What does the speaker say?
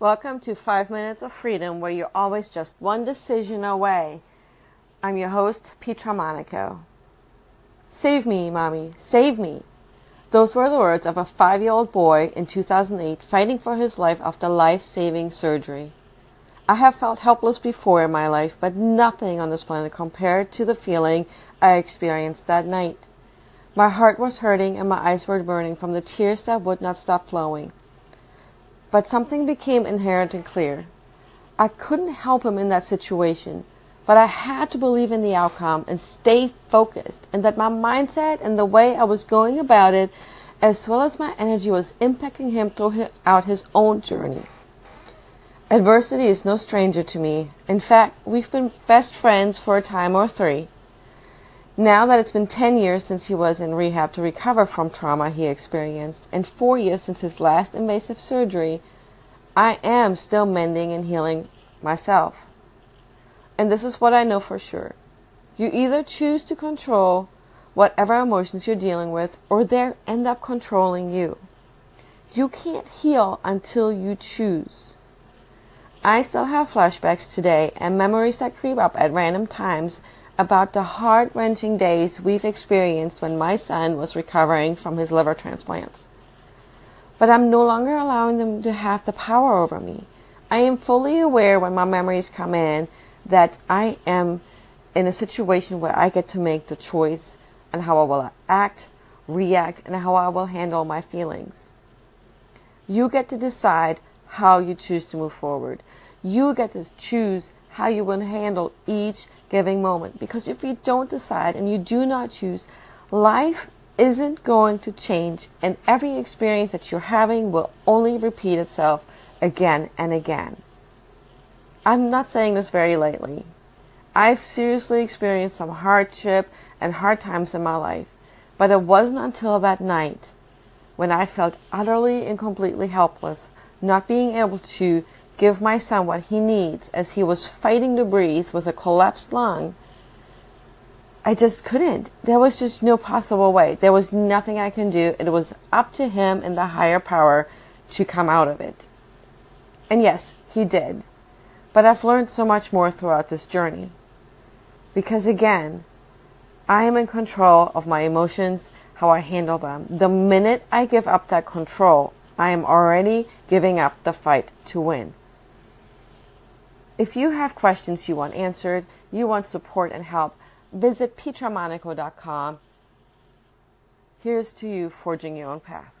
Welcome to 5 Minutes of Freedom, where you're always just one decision away. I'm your host, Petra Monaco. Save me, mommy, save me. Those were the words of a five year old boy in 2008 fighting for his life after life saving surgery. I have felt helpless before in my life, but nothing on this planet compared to the feeling I experienced that night. My heart was hurting and my eyes were burning from the tears that would not stop flowing. But something became inherent and clear. I couldn't help him in that situation, but I had to believe in the outcome and stay focused, and that my mindset and the way I was going about it, as well as my energy, was impacting him throughout his own journey. Adversity is no stranger to me. In fact, we've been best friends for a time or three. Now that it's been 10 years since he was in rehab to recover from trauma he experienced, and four years since his last invasive surgery, I am still mending and healing myself. And this is what I know for sure. You either choose to control whatever emotions you're dealing with, or they end up controlling you. You can't heal until you choose. I still have flashbacks today and memories that creep up at random times about the heart wrenching days we've experienced when my son was recovering from his liver transplants. But I'm no longer allowing them to have the power over me. I am fully aware when my memories come in that I am in a situation where I get to make the choice on how I will act, react, and how I will handle my feelings. You get to decide how you choose to move forward. You get to choose how you will handle each giving moment. Because if you don't decide and you do not choose, life isn't going to change, and every experience that you're having will only repeat itself again and again. I'm not saying this very lightly. I've seriously experienced some hardship and hard times in my life, but it wasn't until that night when I felt utterly and completely helpless, not being able to give my son what he needs as he was fighting to breathe with a collapsed lung, I just couldn't. There was just no possible way. There was nothing I can do. It was up to him and the higher power to come out of it. And yes, he did. But I've learned so much more throughout this journey. Because again, I am in control of my emotions, how I handle them. The minute I give up that control, I am already giving up the fight to win. If you have questions you want answered, you want support and help, visit petramonaco.com. Here's to you forging your own path.